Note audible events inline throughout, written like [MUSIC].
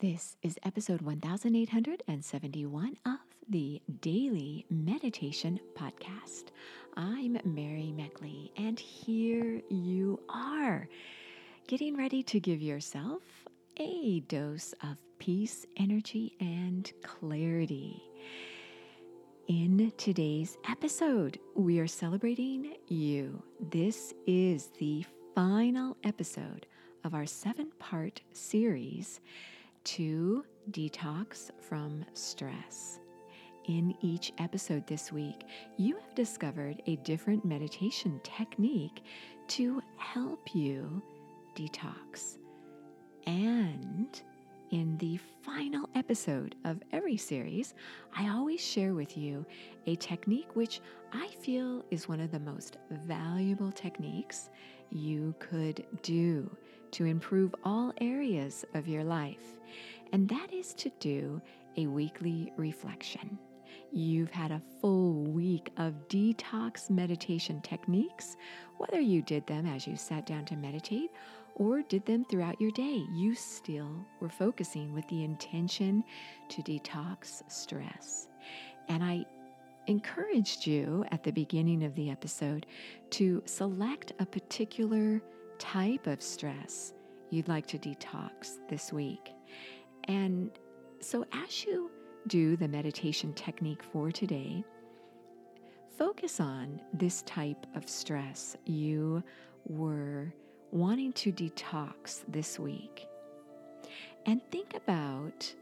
This is episode 1871 of the Daily Meditation Podcast. I'm Mary Meckley, and here you are, getting ready to give yourself a dose of peace, energy, and clarity. In today's episode, we are celebrating you. This is the final episode of our seven part series to detox from stress. In each episode this week, you have discovered a different meditation technique to help you detox. And in the final episode of every series, I always share with you a technique which I feel is one of the most valuable techniques you could do to improve all areas of your life, and that is to do a weekly reflection. You've had a full week of detox meditation techniques, whether you did them as you sat down to meditate or did them throughout your day. You still were focusing with the intention to detox stress. And I encouraged you at the beginning of the episode to select a particular type of stress you'd like to detox this week. And so, as you do the meditation technique for today, focus on this type of stress you were wanting to detox this week. And think about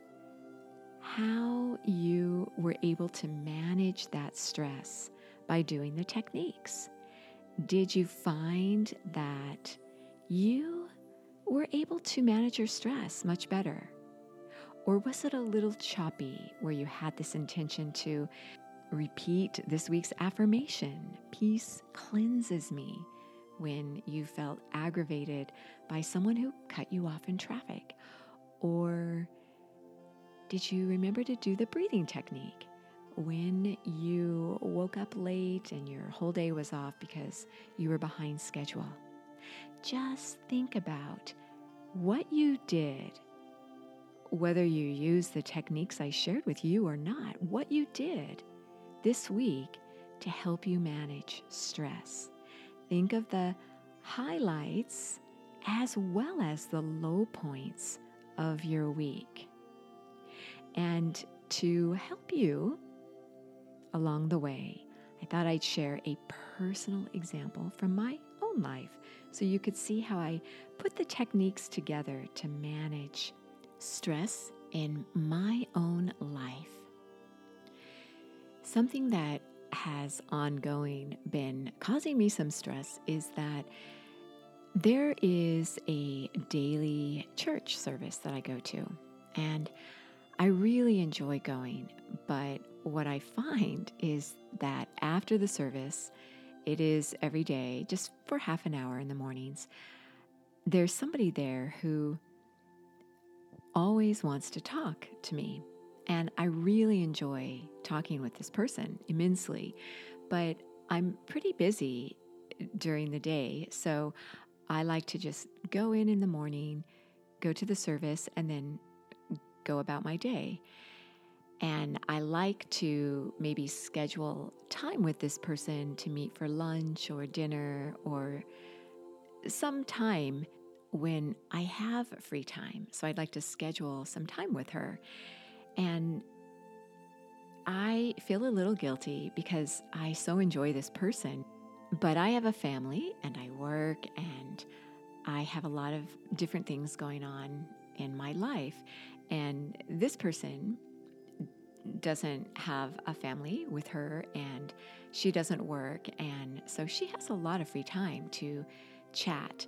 how you were able to manage that stress by doing the techniques. Did you find that you were able to manage your stress much better? Or was it a little choppy where you had this intention to repeat this week's affirmation peace cleanses me when you felt aggravated by someone who cut you off in traffic? Or did you remember to do the breathing technique when you woke up late and your whole day was off because you were behind schedule? Just think about what you did, whether you used the techniques I shared with you or not, what you did this week to help you manage stress. Think of the highlights as well as the low points of your week. And to help you along the way, I thought I'd share a personal example from my own life so you could see how I put the techniques together to manage stress in my own life. Something that has ongoing been causing me some stress is that there is a daily church service that I go to. And I really enjoy going, but what I find is that after the service, it is every day, just for half an hour in the mornings, there's somebody there who always wants to talk to me. And I really enjoy talking with this person immensely, but I'm pretty busy during the day. So I like to just go in in the morning, go to the service, and then go about my day. And I like to maybe schedule time with this person to meet for lunch or dinner or some time when I have free time. So I'd like to schedule some time with her. And I feel a little guilty because I so enjoy this person, but I have a family and I work and I have a lot of different things going on in my life. And this person doesn't have a family with her and she doesn't work. And so she has a lot of free time to chat.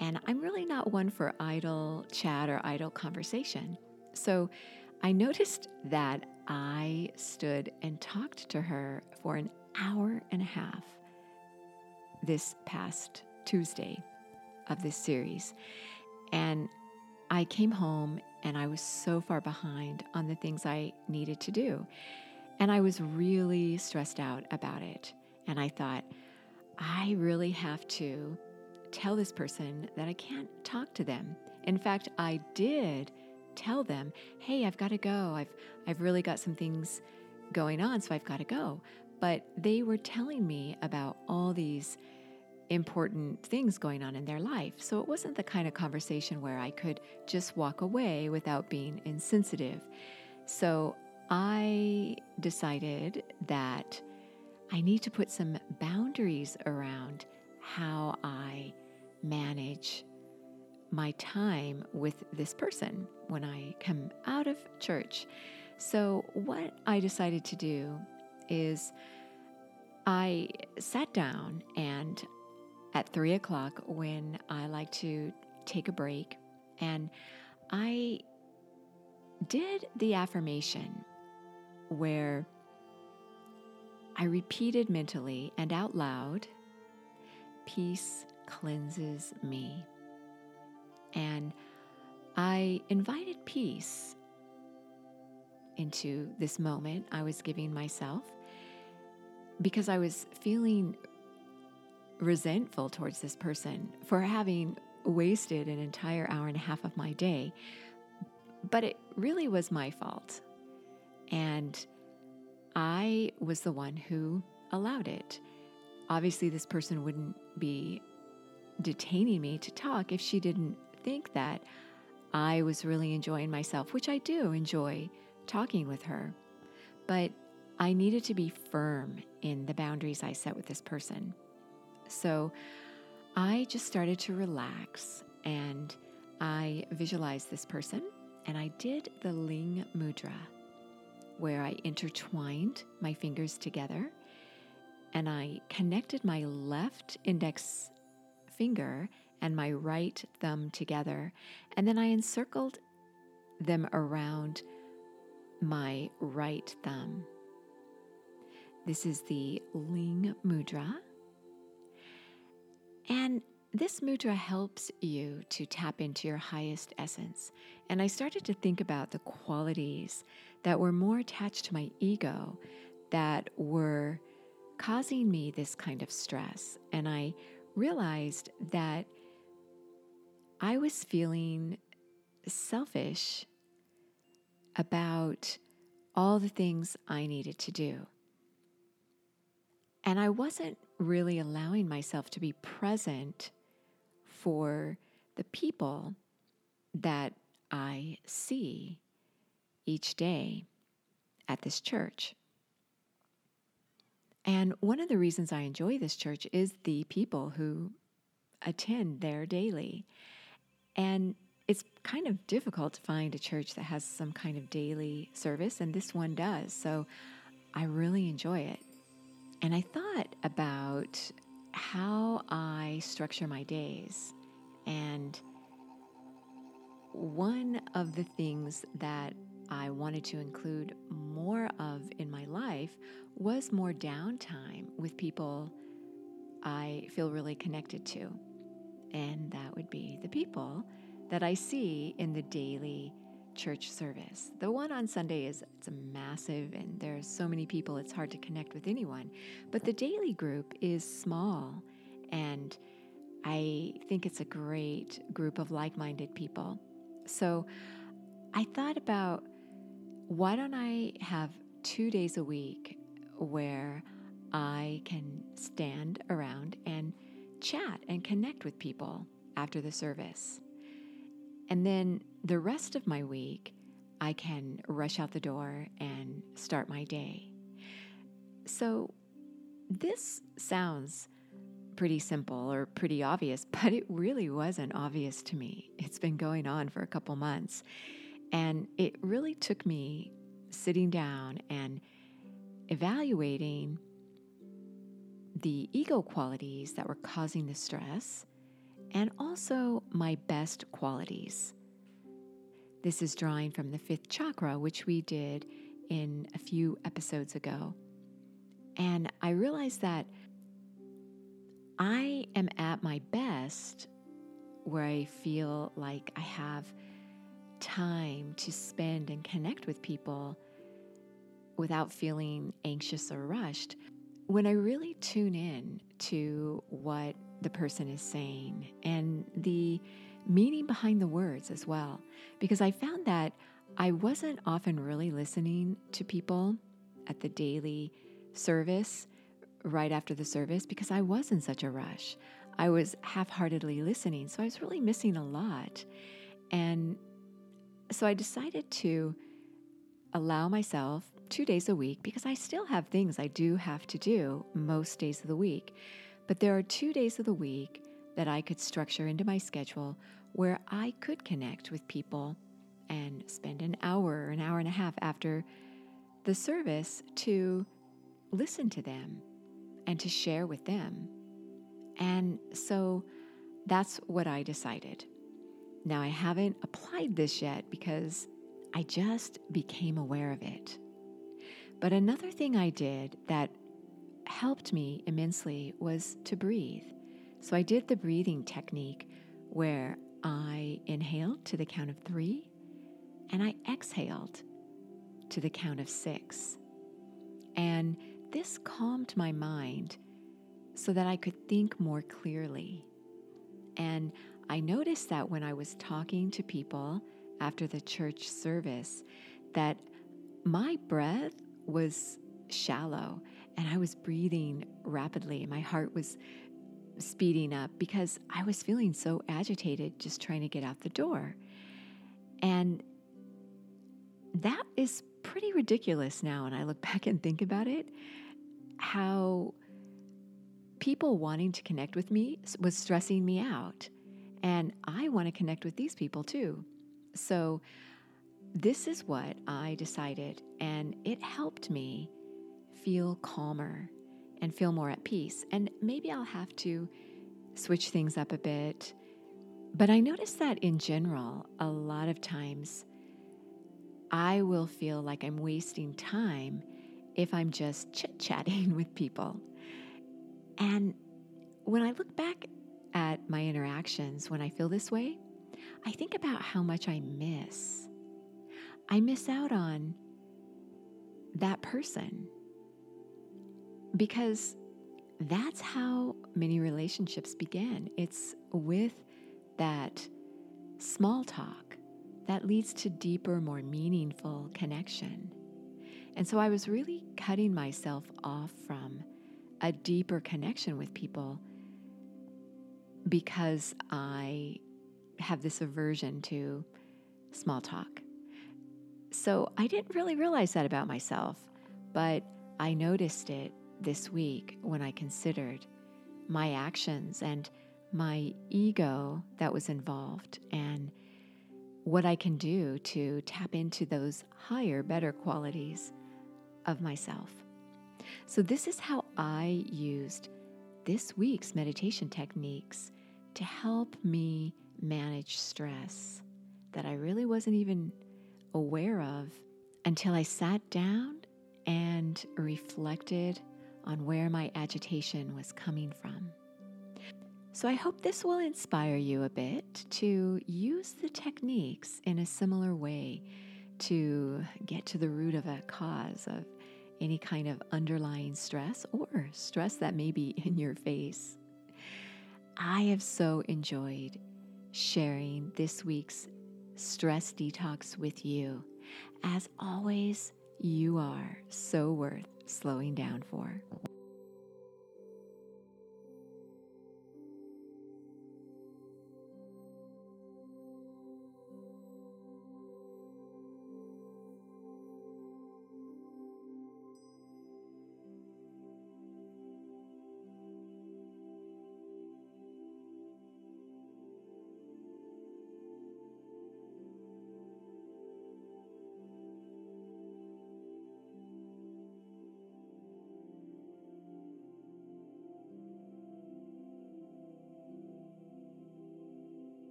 And I'm really not one for idle chat or idle conversation. So I noticed that I stood and talked to her for an hour and a half this past Tuesday of this series. And I came home and I was so far behind on the things I needed to do. And I was really stressed out about it. And I thought, I really have to tell this person that I can't talk to them. In fact, I did tell them, "Hey, I've got to go. I've I've really got some things going on, so I've got to go." But they were telling me about all these important things going on in their life. So it wasn't the kind of conversation where I could just walk away without being insensitive. So I decided that I need to put some boundaries around how I manage my time with this person when I come out of church. So, what I decided to do is I sat down and at three o'clock when I like to take a break, and I did the affirmation where I repeated mentally and out loud, Peace cleanses me. And I invited peace into this moment I was giving myself because I was feeling resentful towards this person for having wasted an entire hour and a half of my day. But it really was my fault. And I was the one who allowed it. Obviously, this person wouldn't be detaining me to talk if she didn't think that I was really enjoying myself, which I do enjoy talking with her. But I needed to be firm in the boundaries I set with this person. So I just started to relax and I visualized this person and I did the Ling Mudra, where I intertwined my fingers together and I connected my left index finger and my right thumb together. And then I encircled them around my right thumb. This is the Ling Mudra. And this mudra helps you to tap into your highest essence. And I started to think about the qualities that were more attached to my ego that were causing me this kind of stress. And I realized that I was feeling selfish about all the things I needed to do. And I wasn't really allowing myself to be present for the people that I see each day at this church. And one of the reasons I enjoy this church is the people who attend there daily. And it's kind of difficult to find a church that has some kind of daily service, and this one does. So I really enjoy it. And I thought about how I structure my days. And one of the things that I wanted to include more of in my life was more downtime with people I feel really connected to. And that would be the people that I see in the daily church service. The one on Sunday is it's massive and there's so many people it's hard to connect with anyone. But the daily group is small and I think it's a great group of like-minded people. So I thought about why don't I have 2 days a week where I can stand around and chat and connect with people after the service. And then the rest of my week, I can rush out the door and start my day. So, this sounds pretty simple or pretty obvious, [LAUGHS] but it really wasn't obvious to me. It's been going on for a couple months. And it really took me sitting down and evaluating the ego qualities that were causing the stress and also my best qualities. This is drawing from the fifth chakra, which we did in a few episodes ago. And I realized that I am at my best where I feel like I have time to spend and connect with people without feeling anxious or rushed. When I really tune in to what the person is saying and the meaning behind the words as well, because I found that I wasn't often really listening to people at the daily service right after the service because I was in such a rush. I was half heartedly listening, so I was really missing a lot. And so I decided to allow myself two days a week because I still have things I do have to do most days of the week. But there are two days of the week that I could structure into my schedule where I could connect with people and spend an hour, an hour and a half after the service to listen to them and to share with them. And so that's what I decided. Now, I haven't applied this yet because I just became aware of it. But another thing I did that helped me immensely was to breathe. So I did the breathing technique where I inhaled to the count of three and I exhaled to the count of six. And this calmed my mind so that I could think more clearly. And I noticed that when I was talking to people after the church service, that my breath was shallow and I was breathing rapidly. My heart was speeding up because I was feeling so agitated just trying to get out the door. And that is pretty ridiculous now. And I look [LAUGHS] back and think about it how people wanting to connect with me was stressing me out. And I want to connect with these people too. So, this is what I decided, and it helped me feel calmer and feel more at peace. And maybe I'll have to switch things up a bit. But I notice that in general, a lot of times I will feel like I'm wasting time if I'm just chit chatting [LAUGHS] with people. And when I look back at my interactions when I feel this way, I think about how much I miss. I miss out on that person because that's how many relationships begin. It's with that small talk that leads to deeper, more meaningful connection. And so I was really cutting myself off from a deeper connection with people because I have this aversion to small talk. So I didn't really realize that about myself, but I noticed it this week when I considered my actions and my ego that was involved and what I can do to tap into those higher, better qualities of myself. So, this is how I used this week's meditation techniques to help me manage stress that I really wasn't even aware of until I sat down and reflected on where my agitation was coming from. So, I hope this will inspire you a bit to use the techniques in a similar way to get to the root of a cause of any kind of underlying stress or stress that may be in your face. I have so enjoyed sharing this week's stress detox with you. As always, you are so worth slowing down for.